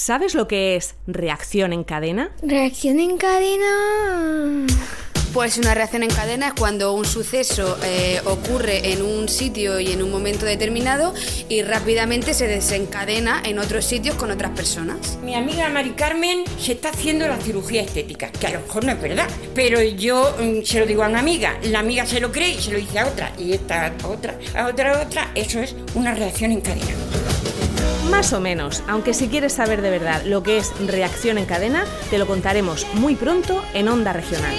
¿Sabes lo que es reacción en cadena? Reacción en cadena. Pues una reacción en cadena es cuando un suceso eh, ocurre en un sitio y en un momento determinado y rápidamente se desencadena en otros sitios con otras personas. Mi amiga Mari Carmen se está haciendo la cirugía estética, que a lo mejor no es verdad, pero yo mm, se lo digo a una amiga, la amiga se lo cree y se lo dice a otra, y esta a otra, a otra, a otra, eso es una reacción en cadena. Más o menos, aunque si quieres saber de verdad lo que es reacción en cadena, te lo contaremos muy pronto en Onda Regional.